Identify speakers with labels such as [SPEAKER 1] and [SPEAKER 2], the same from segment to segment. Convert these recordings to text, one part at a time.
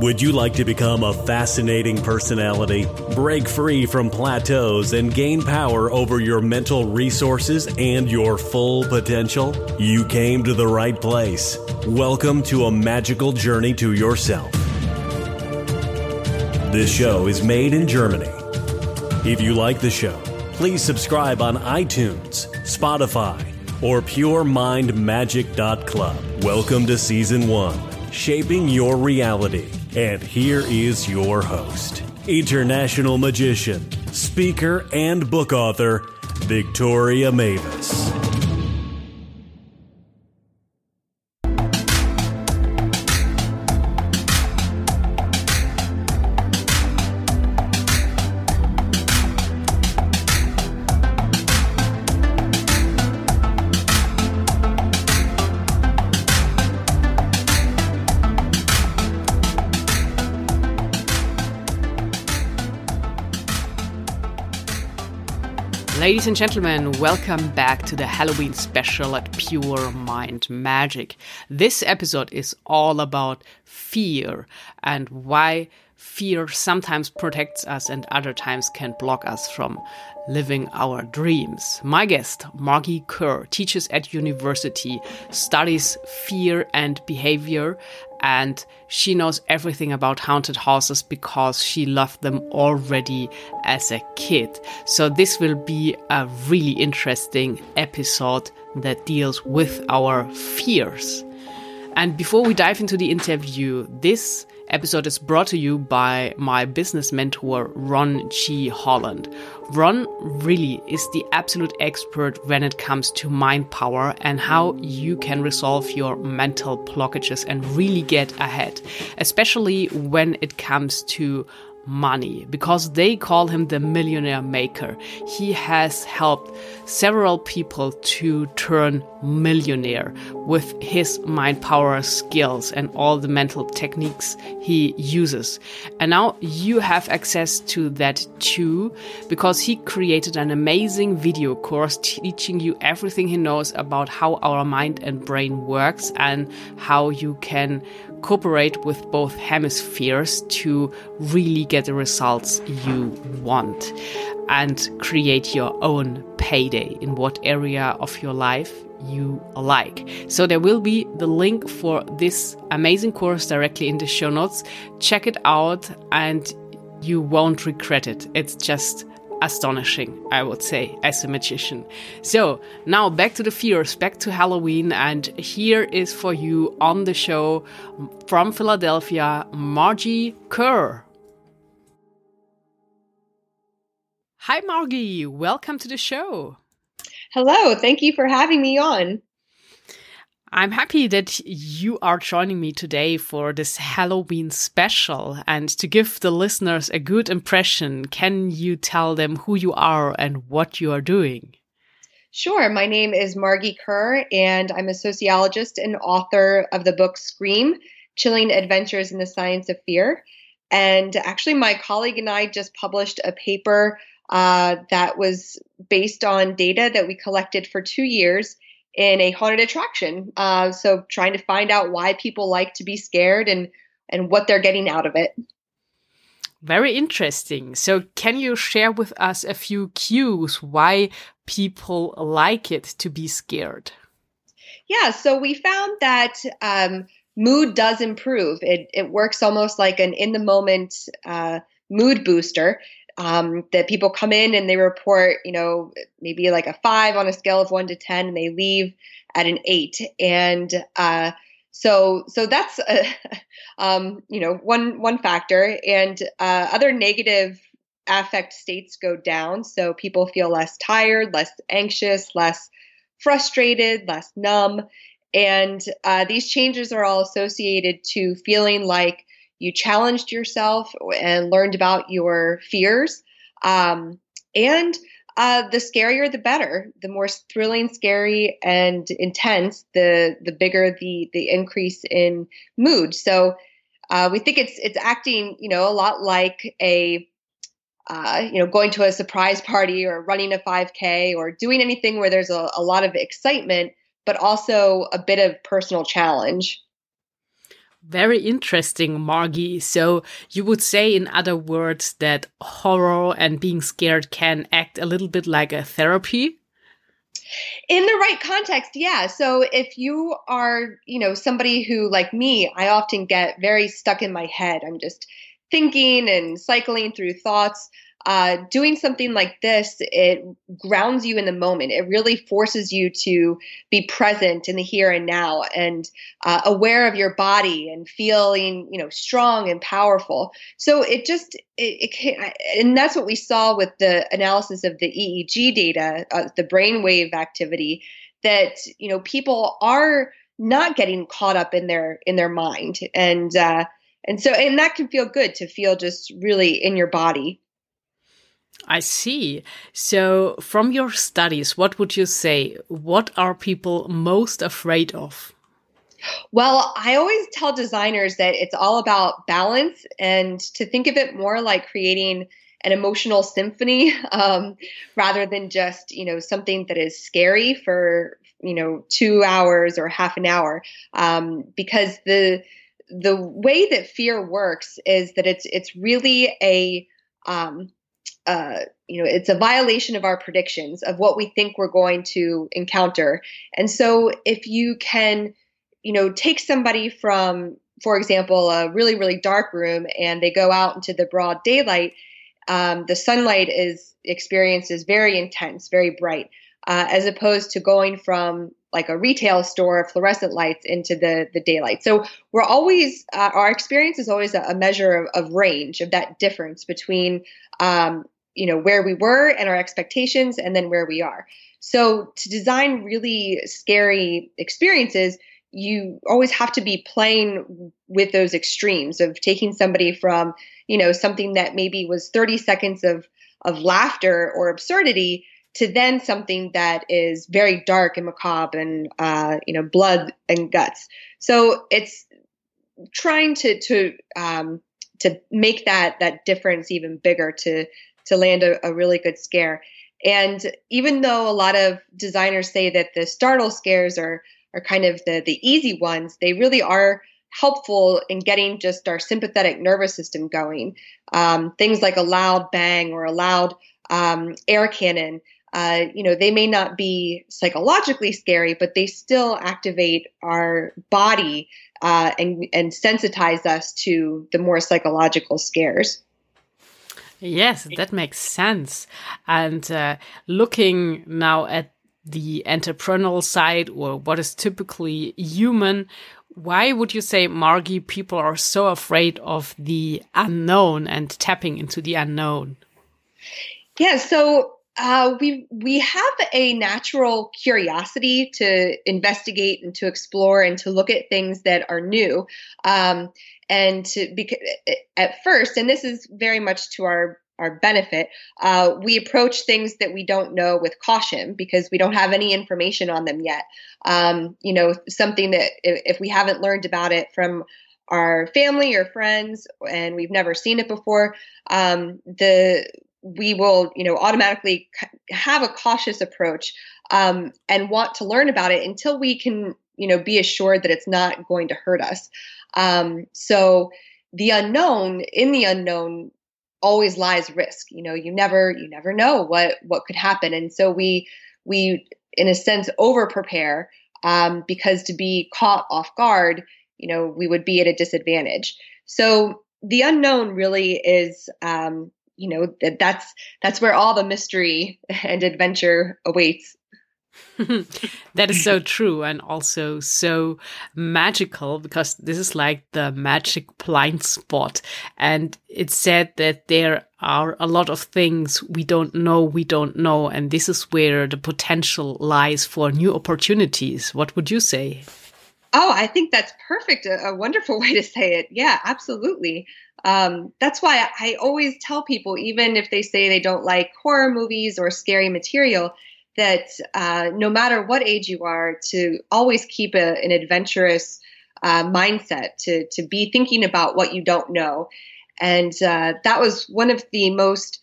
[SPEAKER 1] Would you like to become a fascinating personality, break free from plateaus, and gain power over your mental resources and your full potential? You came to the right place. Welcome to a magical journey to yourself. This show is made in Germany. If you like the show, please subscribe on iTunes, Spotify, or PureMindMagic.club. Welcome to Season 1 Shaping Your Reality. And here is your host, international magician, speaker, and book author, Victoria Mavis.
[SPEAKER 2] Ladies and gentlemen, welcome back to the Halloween special at Pure Mind Magic. This episode is all about fear and why fear sometimes protects us and other times can block us from living our dreams. My guest, Margee Kerr, teaches at university, studies fear and behavior, and she knows everything about haunted houses because she loved them already as a kid. So this will be a really interesting episode that deals with our fears. And before we dive into the interview, this episode is brought to you by my business mentor, Ron G. Holland. Ron really is the absolute expert when it comes to mind power and how you can resolve your mental blockages and really get ahead, especially when it comes to money because they call him the millionaire maker. He has helped several people to turn millionaire with his mind power skills and all the mental techniques he uses. And now you have access to that too because he created an amazing video course teaching you everything he knows about how our mind and brain works and how you can cooperate with both hemispheres to really get the results you want and create your own payday in what area of your life you like. So there will be the link for this amazing course directly in the show notes. Check it out and you won't regret it. It's just astonishing, I would say, as a magician. So now back to the fears, back to Halloween, and here is for you on the show from Philadelphia, Margee Kerr. Hi, Margee. Welcome to the show.
[SPEAKER 3] Hello. Thank you for having me on.
[SPEAKER 2] I'm happy that you are joining me today for this Halloween special. And to give the listeners a good impression, can you tell them who you are and what you are doing?
[SPEAKER 3] Sure. My name is Margee Kerr, and I'm a sociologist and author of the book Scream Chilling Adventures in the Science of Fear. And actually, my colleague and I just published a paper uh, that was based on data that we collected for two years in a haunted attraction. Uh, so trying to find out why people like to be scared and and what they're getting out of it.
[SPEAKER 2] Very interesting. So can you share with us a few cues why people like it to be scared?
[SPEAKER 3] Yeah, so we found that um, mood does improve. It, it works almost like an in the moment uh, mood booster um, that people come in and they report, you know, maybe like a five on a scale of one to 10, and they leave at an eight. And uh, so, so that's, uh, um, you know, one, one factor. And uh, other negative affect states go down. So people feel less tired, less anxious, less frustrated, less numb. And uh, these changes are all associated to feeling like you challenged yourself and learned about your fears. Um, and uh, the scarier, the better. The more thrilling, scary, and intense, the the bigger the the increase in mood. So uh, we think it's it's acting, you know, a lot like a uh, you know, going to a surprise party or running a 5K or doing anything where there's a, a lot of excitement, but also a bit of personal challenge.
[SPEAKER 2] Very interesting, Margee. So you would say, in other words, that horror and being scared can act a little bit like a therapy?
[SPEAKER 3] In the right context, yeah. So if you are, you know, somebody who, like me, I often get very stuck in my head. I'm just thinking and cycling through thoughts uh, doing something like this, it grounds you in the moment. It really forces you to be present in the here and now and uh, aware of your body and feeling, you know, strong and powerful. So it just, it, it and that's what we saw with the analysis of the EEG data, uh, the brainwave activity, that you know people are not getting caught up in their in their mind and. Uh, and so, and that can feel good to feel just really in your body.
[SPEAKER 2] I see. So, from your studies, what would you say? What are people most afraid of?
[SPEAKER 3] Well, I always tell designers that it's all about balance and to think of it more like creating an emotional symphony um, rather than just you know something that is scary for you know two hours or half an hour um, because the the way that fear works is that it's it's really a um, uh, you know, it's a violation of our predictions of what we think we're going to encounter. And so if you can, you know, take somebody from, for example, a really, really dark room and they go out into the broad daylight, um, the sunlight is experienced as very intense, very bright, uh, as opposed to going from like a retail store fluorescent lights into the the daylight. So we're always uh, our experience is always a, a measure of, of, range of that difference between um, you know where we were and our expectations and then where we are. So to design really scary experiences you always have to be playing with those extremes of taking somebody from you know something that maybe was 30 seconds of of laughter or absurdity to then something that is very dark and macabre and uh, you know blood and guts. So it's trying to to um, to make that that difference even bigger to to land a, a really good scare. And even though a lot of designers say that the startle scares are are kind of the the easy ones, they really are helpful in getting just our sympathetic nervous system going. Um, things like a loud bang or a loud um, air cannon. Uh, you know, they may not be psychologically scary, but they still activate our body uh, and and sensitize us to the more psychological scares.
[SPEAKER 2] Yes, that makes sense. And uh, looking now at the entrepreneurial side or what is typically human, why would you say, Margee, people are so afraid of the unknown and tapping into the unknown?
[SPEAKER 3] Yeah, so uh, we we have a natural curiosity to investigate and to explore and to look at things that are new. Um, and to because at first, and this is very much to our our benefit, uh, we approach things that we don't know with caution because we don't have any information on them yet. Um, you know, something that if, if we haven't learned about it from our family or friends and we've never seen it before, um, the we will you know automatically have a cautious approach um, and want to learn about it until we can you know be assured that it's not going to hurt us. Um, so the unknown in the unknown always lies risk. You know you never you never know what what could happen. And so we we in a sense over prepare um, because to be caught off guard you know we would be at a disadvantage. So the unknown really is um, you know that that's that's where all the mystery and adventure awaits.
[SPEAKER 2] That is so true and also so magical because this is like the magic blind spot. And it's said that there are a lot of things we don't know we don't know. And this is where the potential lies for new opportunities. What would you say?
[SPEAKER 3] Oh i think that's perfect a, a wonderful way to say it. Yeah absolutely um, that's why I always tell people, even if they say they don't like horror movies or scary material, that uh, no matter what age you are, to always keep a, an adventurous uh, mindset, to to be thinking about what you don't know, and uh, that was one of the most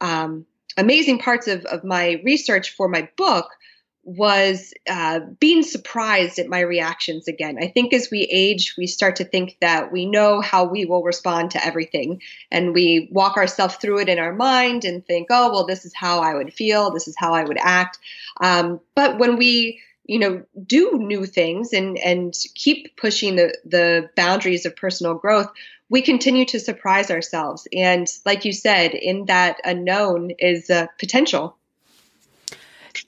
[SPEAKER 3] um, amazing parts of, of my research for my book was uh, being surprised at my reactions again. I think as we age, we start to think that we know how we will respond to everything. And we walk ourselves through it in our mind and think, oh, well, this is how I would feel, this is how I would act. Um, but when we you know do new things and and keep pushing the the boundaries of personal growth we continue to surprise ourselves and like you said in that unknown is uh, potential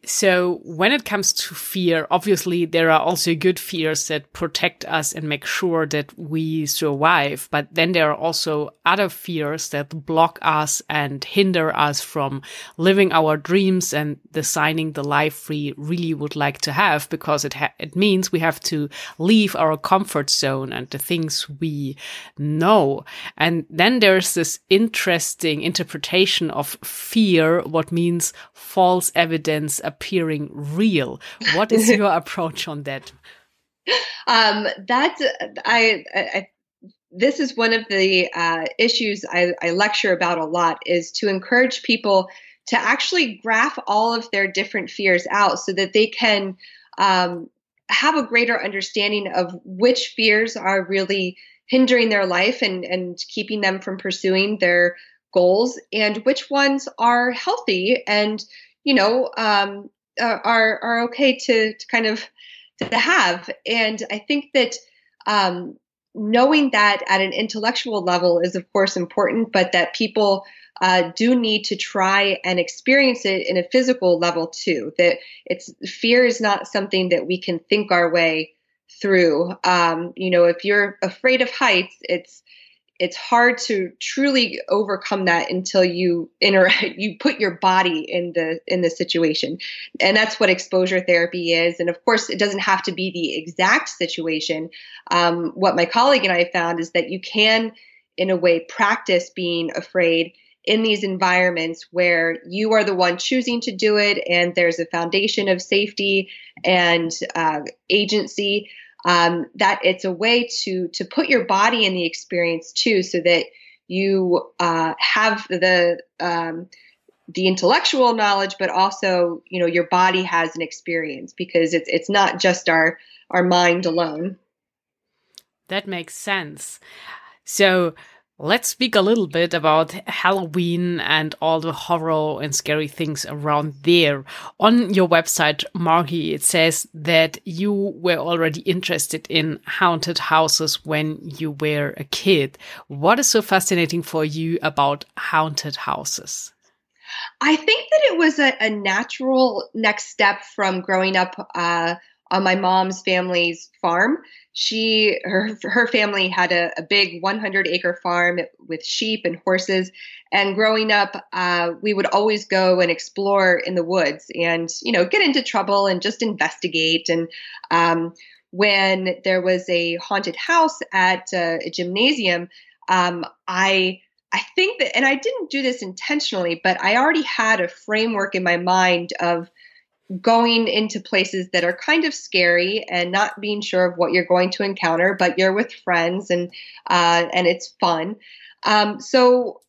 [SPEAKER 2] so, when it comes to fear, obviously there are also good fears that protect us and make sure that we survive. But then there are also other fears that block us and hinder us from living our dreams and designing the life we really would like to have because it, it means we have to leave our comfort zone and the things we know. And then there's this interesting interpretation of fear, what means false evidence appearing real. What is your approach on that?
[SPEAKER 3] Um, that's I, I, this is one of the uh, issues I, I lecture about a lot is to encourage people to actually graph all of their different fears out so that they can um, have a greater understanding of which fears are really hindering their life and, and keeping them from pursuing their goals and which ones are healthy and you know um, are are okay to, to kind of to have. And I think that um, knowing that at an intellectual level is of course important, but that people uh, do need to try and experience it in a physical level too. That it's fear is not something that we can think our way through. Um, you know, if you're afraid of heights, it's it's hard to truly overcome that until you interact you put your body in the in the situation. And that's what exposure therapy is. And of course it doesn't have to be the exact situation. Um, what my colleague and i found is that you can in a way practice being afraid in these environments where you are the one choosing to do it and there's a foundation of safety and uh, agency um, that it's a way to to put your body in the experience too, so that you uh, have the um, the intellectual knowledge, but also you know your body has an experience because it's it's not just our our mind alone.
[SPEAKER 2] That makes sense. So Let's speak a little bit about Halloween and all the horror and scary things around there. On your website, Margee, it says that you were already interested in haunted houses when you were a kid. What is so fascinating for you about haunted houses?
[SPEAKER 3] I think that it was a, a natural next step from growing up uh, on my mom's family's farm. She her her family had a, a big 100 acre farm with sheep and horses. And growing up uh, we would always go and explore in the woods and you know get into trouble and just investigate. And um, when there was a haunted house at uh, a gymnasium um, i i think that and i didn't do this intentionally but i already had a framework in my mind of going into places that are kind of scary and not being sure of what you're going to encounter, but you're with friends and uh, and it's fun. Um, so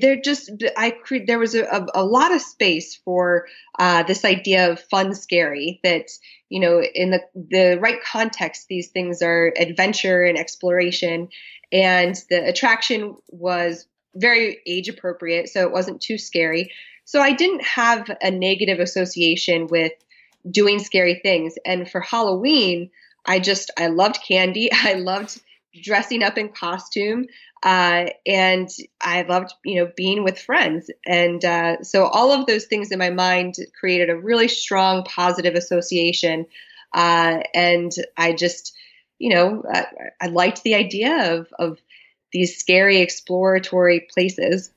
[SPEAKER 3] there just I cre- there was a, a, a, lot of space for uh, this idea of fun scary that you know in the the right context these things are adventure and exploration and the attraction was very age appropriate so it wasn't too scary so I didn't have a negative association with doing scary things. And for Halloween, I just, I loved candy. I loved dressing up in costume. Uh, and I loved, you know, being with friends. And uh, so all of those things in my mind created a really strong positive association. Uh, and I just, you know, I, I liked the idea of, of these scary exploratory places.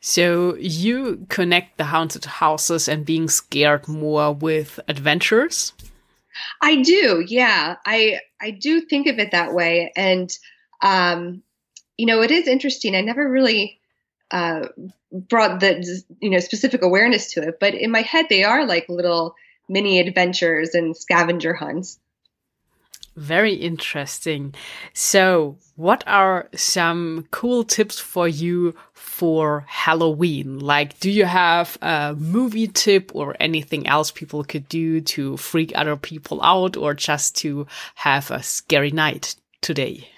[SPEAKER 2] So you connect the haunted houses and being scared more with adventures?
[SPEAKER 3] I do. Yeah. I I do think of it that way and um you know, it is interesting. I never really uh brought the you know specific awareness to it, but in my head they are like little mini adventures and scavenger hunts.
[SPEAKER 2] Very interesting. So, what are some cool tips for you for Halloween? Like, do you have a movie tip or anything else people could do to freak other people out or just to have a scary night today?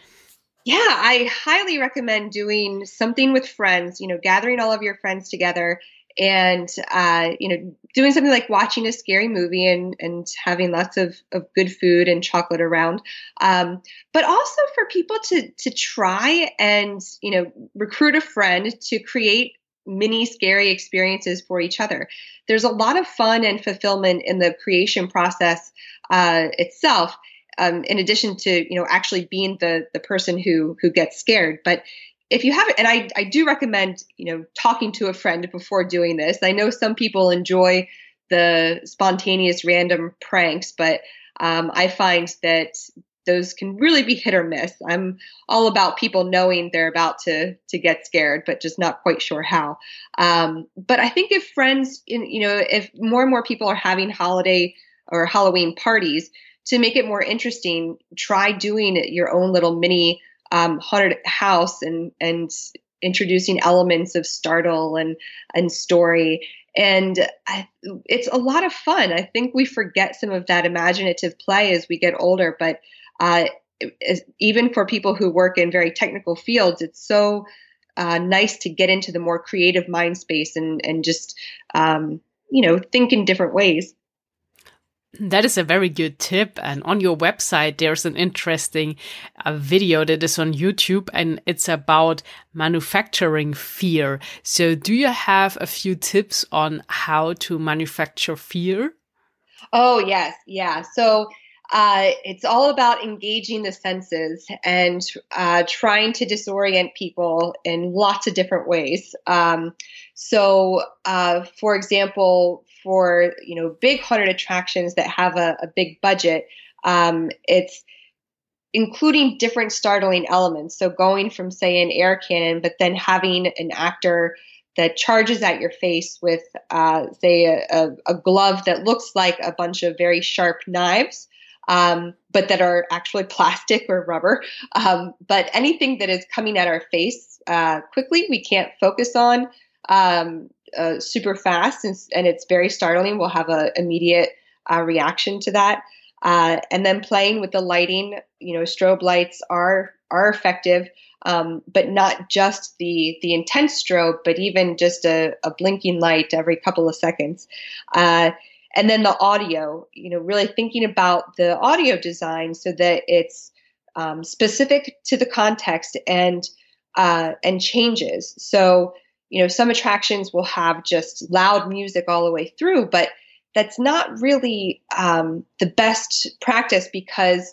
[SPEAKER 3] Yeah, I highly recommend doing something with friends, you know, gathering all of your friends together and uh, you know doing something like watching a scary movie and and having lots of, of good food and chocolate around. Um, but also for people to to try and you know recruit a friend to create mini scary experiences for each other. There's a lot of fun and fulfillment in the creation process uh, itself um, in addition to you know actually being the the person who who gets scared. But if you haven't, and I, I do recommend, you know, talking to a friend before doing this. I know some people enjoy the spontaneous random pranks, but um, I find that those can really be hit or miss. I'm all about people knowing they're about to to get scared, but just not quite sure how. Um, but I think if friends, you know, if more and more people are having holiday or Halloween parties, to make it more interesting, try doing your own little mini um, haunted house and and introducing elements of startle and and story. And I, it's a lot of fun. I think we forget some of that imaginative play as we get older but uh, even for people who work in very technical fields it's so uh, nice to get into the more creative mind space and and just um, you know think in different ways
[SPEAKER 2] that is a very good tip. And on your website, there's an interesting uh, video that is on YouTube and it's about manufacturing fear. So, do you have a few tips on how to manufacture fear?
[SPEAKER 3] Oh, yes. Yeah. So, uh, it's all about engaging the senses and uh, trying to disorient people in lots of different ways. Um, so, uh, for example, for you know big haunted attractions that have a, a big budget, um, it's including different startling elements. So, going from say an air cannon, but then having an actor that charges at your face with, uh, say, a, a, glove that looks like a bunch of very sharp knives um, but that are actually plastic or rubber. Um, but anything that is coming at our face uh, quickly, we can't focus on um, uh, super fast, and, and, it's very startling. We'll have an immediate uh, reaction to that. Uh, and then playing with the lighting, you know, strobe lights are are effective, um, but not just the the intense strobe, but even just a, a blinking light every couple of seconds. Uh, and then the audio you know really thinking about the audio design so that it's um, specific to the context and uh, and changes so you know some attractions will have just loud music all the way through but that's not really um, the best practice because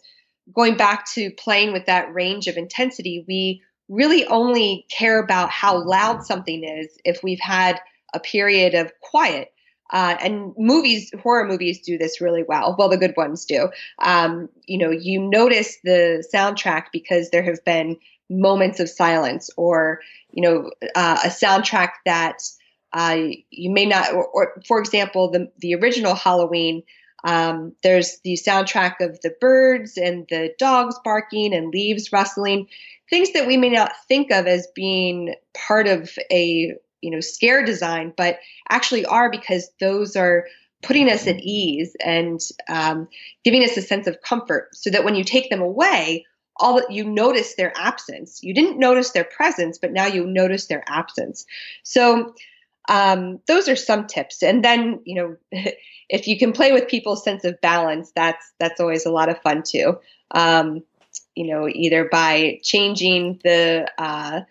[SPEAKER 3] going back to playing with that range of intensity we really only care about how loud something is if we've had a period of quiet uh, and movies, horror movies do this really well. Well, the good ones do. Um, you know, you notice the soundtrack because there have been moments of silence, or you know, uh, a soundtrack that uh, you may not. Or, or, for example, the the original Halloween. Um, there's the soundtrack of the birds and the dogs barking and leaves rustling, things that we may not think of as being part of a you know scare design but actually are because those are putting us at ease and um, giving us a sense of comfort so that when you take them away all that you notice their absence. You didn't notice their presence but now you notice their absence. So um, those are some tips. And then you know if you can play with people's sense of balance that's that's always a lot of fun too. Um, you know either by changing the uh,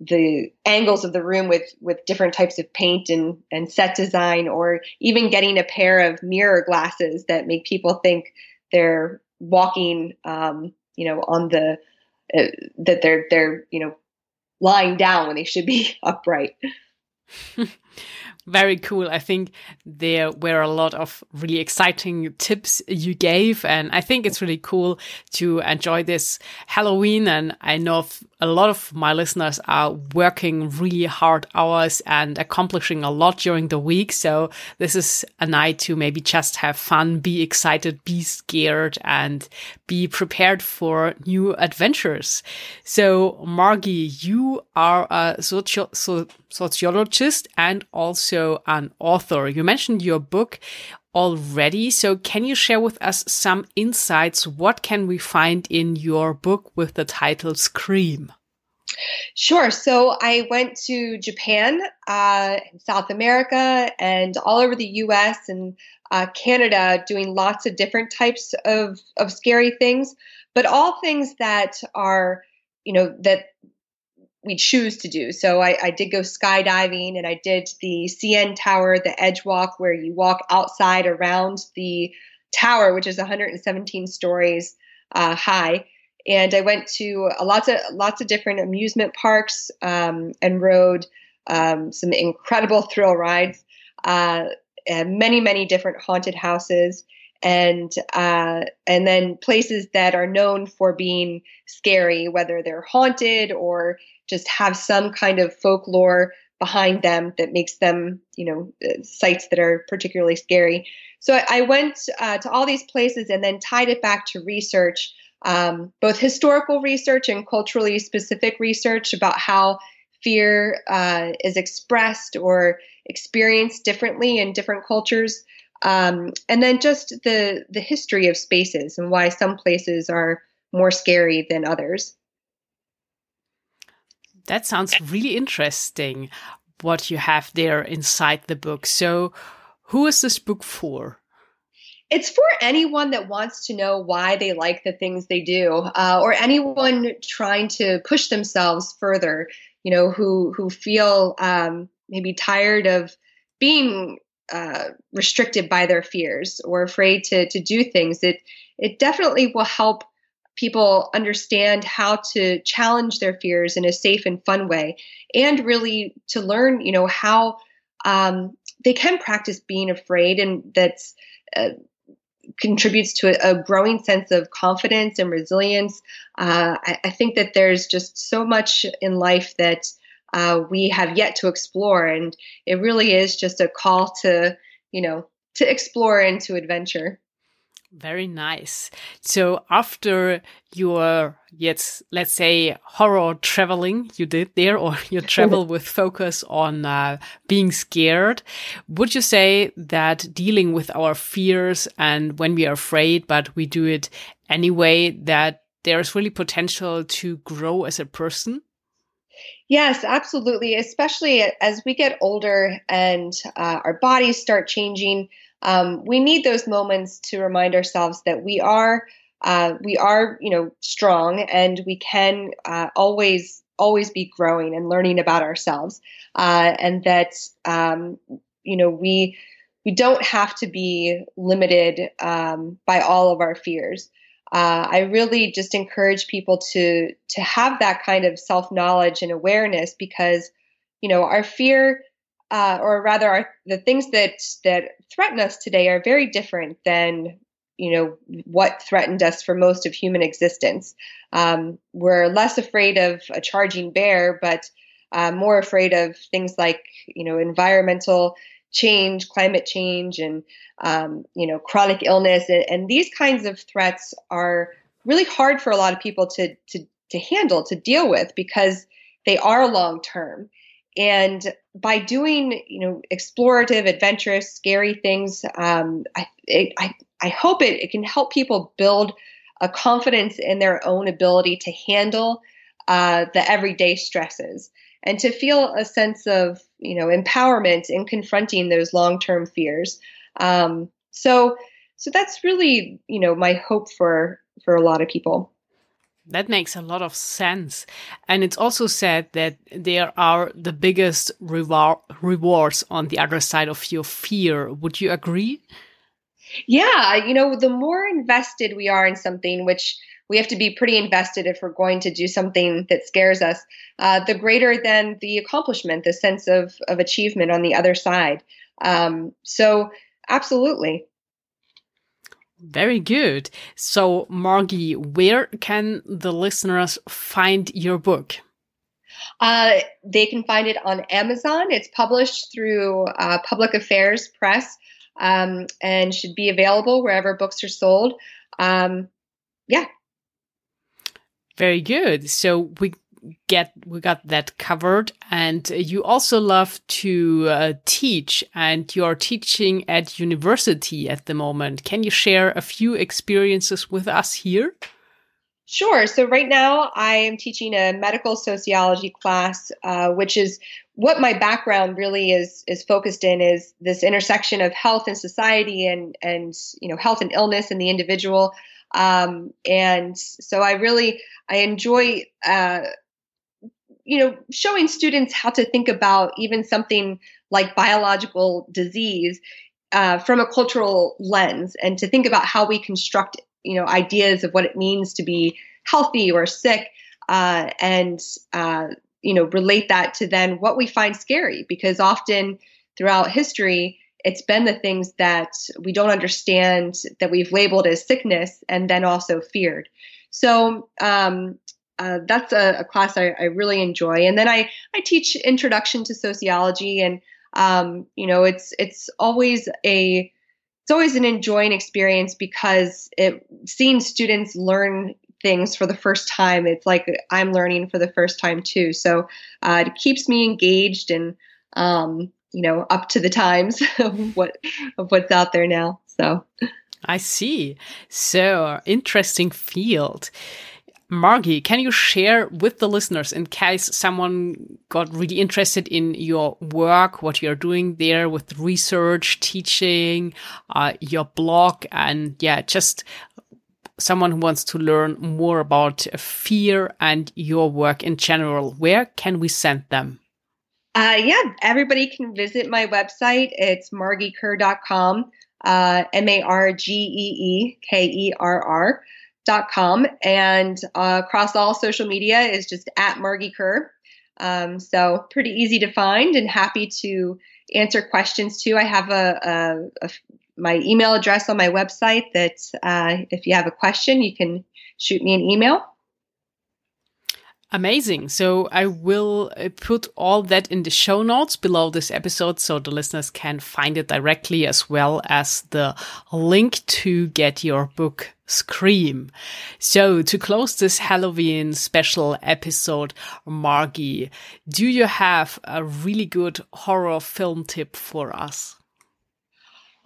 [SPEAKER 3] the angles of the room with with different types of paint and and set design or even getting a pair of mirror glasses that make people think they're walking um, you know on the uh, that they're they're you know lying down when they should be upright
[SPEAKER 2] Very cool. I think there were a lot of really exciting tips you gave. And I think it's really cool to enjoy this Halloween. And I know a lot of my listeners are working really hard hours and accomplishing a lot during the week. So this is a night to maybe just have fun, be excited, be scared and be prepared for new adventures. So Margee, you are a so sociologist and also an author. You mentioned your book already. So can you share with us some insights? What can we find in your book with the title Scream?
[SPEAKER 3] Sure. So I went to Japan, uh, South America, and all over the US and uh, Canada doing lots of different types of, of scary things, but all things that are, you know, that we choose to do. So I, I, did go skydiving and I did the CN Tower, the Edge Walk, where you walk outside around the tower, which is 117 stories uh, high. And I went to lots of lots of different amusement parks um, and rode um, some incredible thrill rides, uh, and many many different haunted houses and uh, and then places that are known for being scary, whether they're haunted or just have some kind of folklore behind them that makes them, you know, uh, sites that are particularly scary. So I, I went uh, to all these places and then tied it back to research, um, both historical research and culturally specific research about how fear uh, is expressed or experienced differently in different cultures. Um, and then just the the history of spaces and why some places are more scary than others.
[SPEAKER 2] That sounds really interesting. What you have there inside the book. So, who is this book for?
[SPEAKER 3] It's for anyone that wants to know why they like the things they do, uh, or anyone trying to push themselves further. You know, who who feel um, maybe tired of being uh, restricted by their fears or afraid to to do things. It it definitely will help people understand how to challenge their fears in a safe and fun way, and really to learn, you know, how um, they can practice being afraid, and that's uh, contributes to a, growing sense of confidence and resilience. Uh, I, I, think that there's just so much in life that uh, we have yet to explore. And it really is just a call to, you know, to explore and to adventure.
[SPEAKER 2] Very nice. So after your, yes, let's say horror traveling you did there, or your travel with focus on uh, being scared, would you say that dealing with our fears and when we are afraid, but we do it anyway, that there's really potential to grow as a person?
[SPEAKER 3] Yes, absolutely. Especially as we get older and uh, our bodies start changing, um, we need those moments to remind ourselves that we are uh, we are you know strong and we can uh, always always be growing and learning about ourselves, uh, and that um, you know we we don't have to be limited um, by all of our fears uh, I really just encourage people to to have that kind of self knowledge and awareness because you know our fear, uh, or rather our, the things that that threaten us today are very different than you know what threatened us for most of human existence. Um, we're less afraid of a charging bear, but uh, more afraid of things like you know environmental change, climate change, and um, you know chronic illness, and, and, these kinds of threats are really hard for a lot of people to to to handle, to deal with, because they are long term. And by doing you know explorative, adventurous, scary things, um, I, I I hope it, it can help people build a confidence in their own ability to handle uh, the everyday stresses and to feel a sense of you know empowerment in confronting those long-term fears um, so so that's really you know my hope for for a lot of people
[SPEAKER 2] that makes a lot of sense. And it's also said that there are the biggest rewar rewards on the other side of your fear. Would you agree?
[SPEAKER 3] Yeah, you know, the more invested we are in something, which we have to be pretty invested if we're going to do something that scares us. Uh, the greater than the accomplishment, the sense of of achievement on the other side. Um, so, absolutely.
[SPEAKER 2] Very good. So, Margee, where can the listeners find your book?
[SPEAKER 3] Uh, they can find it on Amazon. It's published through uh, Public Affairs Press um, and should be available wherever books are sold. Um, yeah.
[SPEAKER 2] Very good. So we get we got that covered and you also love to uh, teach and you're teaching at university at the moment can you share a few experiences with us here
[SPEAKER 3] Sure. So right now I am teaching a medical sociology class, uh, which is what my background really is is focused in is this intersection of health and society and and you know health and illness and the individual. Um, and so I really I enjoy uh, you know showing students how to think about even something like biological disease uh, from a cultural lens and to think about how we construct you know ideas of what it means to be healthy or sick uh, and uh, you know relate that to then what we find scary. Because often throughout history it's been the things that we don't understand that we've labeled as sickness and then also feared. So um, uh, that's a, a class I, I, really enjoy. And then I, I teach introduction to sociology and um, you know it's it's always a it's always an enjoying experience because it seeing students learn things for the first time it's like i'm learning for the first time too. So uh, it keeps me engaged and um, you know up to the times of what of what's out there now so
[SPEAKER 2] i see so interesting field Margee, can you share with the listeners in case someone got really interested in your work, what you're doing there with research, teaching, uh, your blog, and yeah, just someone who wants to learn more about fear and your work in general? Where can we send them?
[SPEAKER 3] Uh, yeah, everybody can visit my website. It's margeekerr.com, uh, M A R G E E K E R R dot com and uh, across all social media is just at Margee Kerr. Um, so pretty easy to find and happy to answer questions too. I have a, a, a my email address on my website that uh, if you have a question, you can shoot me an email.
[SPEAKER 2] Amazing. So I will uh, put all that in the show notes below this episode so the listeners can find it directly as well as the link to get your book Scream. So to close this Halloween special episode, Margee, do you have a really good horror film tip for us?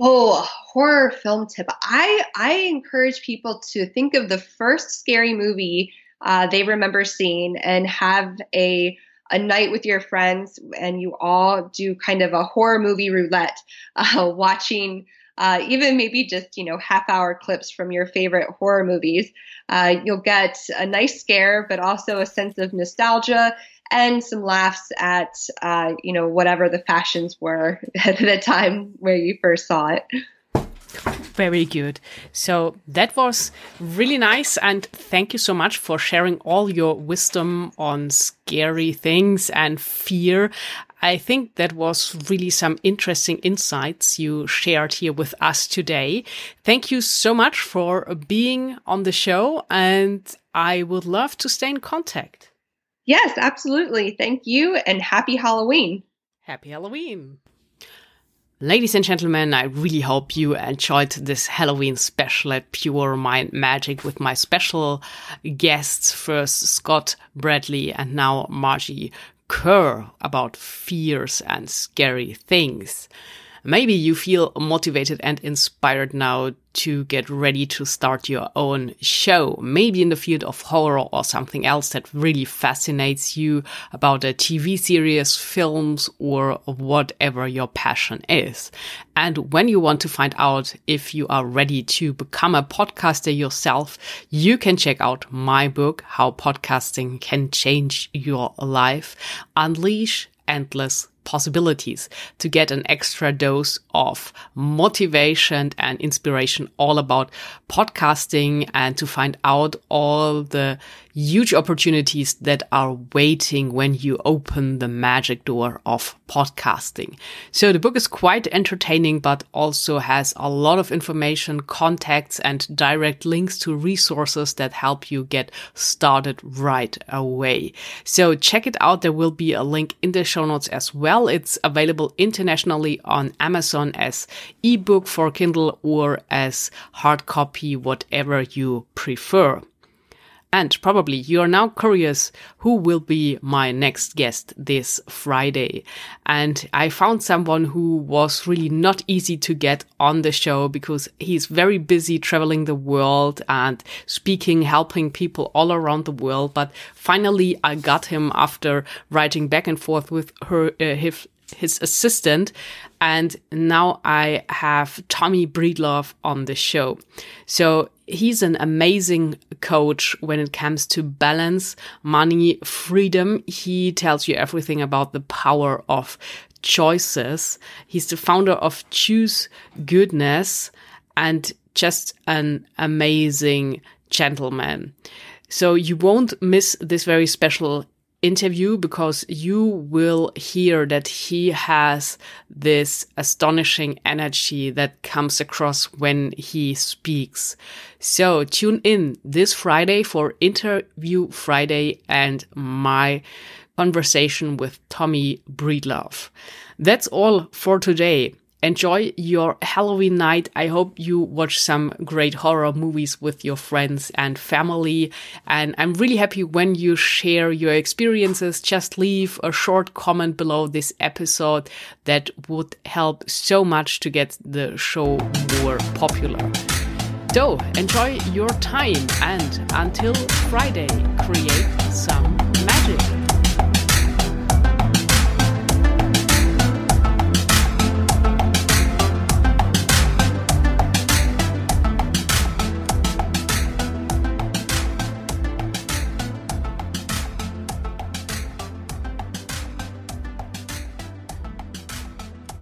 [SPEAKER 3] Oh, horror film tip. I I encourage people to think of the first scary movie uh, they remember seeing and have a a night with your friends and you all do kind of a horror movie roulette, uh, watching uh, even maybe just you know half hour clips from your favorite horror movies. Uh, you'll get a nice scare, but also a sense of nostalgia and some laughs at uh, you know whatever the fashions were at the time where you first saw it.
[SPEAKER 2] Very good. So that was really nice. And thank you so much for sharing all your wisdom on scary things and fear. I think that was really some interesting insights you shared here with us today. Thank you so much for being on the show. And I would love to stay in contact.
[SPEAKER 3] Yes, absolutely. Thank you and happy Halloween.
[SPEAKER 2] Happy Halloween. Ladies and gentlemen, I really hope you enjoyed this Halloween special at Pure Mind Magic with my special guests, first Scott Bradley and now Margee Kerr about fears and scary things. Maybe you feel motivated and inspired now to get ready to start your own show, maybe in the field of horror or something else that really fascinates you about a TV series, films, or whatever your passion is. And when you want to find out if you are ready to become a podcaster yourself, you can check out my book, How Podcasting Can Change Your Life, Unleash Endless possibilities to get an extra dose of motivation and inspiration all about podcasting and to find out all the huge opportunities that are waiting when you open the magic door of podcasting. So the book is quite entertaining, but also has a lot of information, contacts, and direct links to resources that help you get started right away. So check it out. There will be a link in the show notes as well. It's available internationally on Amazon as ebook for Kindle or as hard copy, whatever you prefer. And probably you are now curious who will be my next guest this Friday. And I found someone who was really not easy to get on the show because he's very busy traveling the world and speaking, helping people all around the world. But finally, I got him after writing back and forth with her, uh, his, his assistant. And now I have Tommy Breedlove on the show. So he's an amazing coach when it comes to balance, money, freedom. He tells you everything about the power of choices. He's the founder of Choose Goodness and just an amazing gentleman. So you won't miss this very special interview because you will hear that he has this astonishing energy that comes across when he speaks. So tune in this Friday for Interview Friday and my conversation with Tommy Breedlove. That's all for today enjoy your Halloween night. I hope you watch some great horror movies with your friends and family. And I'm really happy when you share your experiences. Just leave a short comment below this episode. That would help so much to get the show more popular. So enjoy your time and until Friday, create some.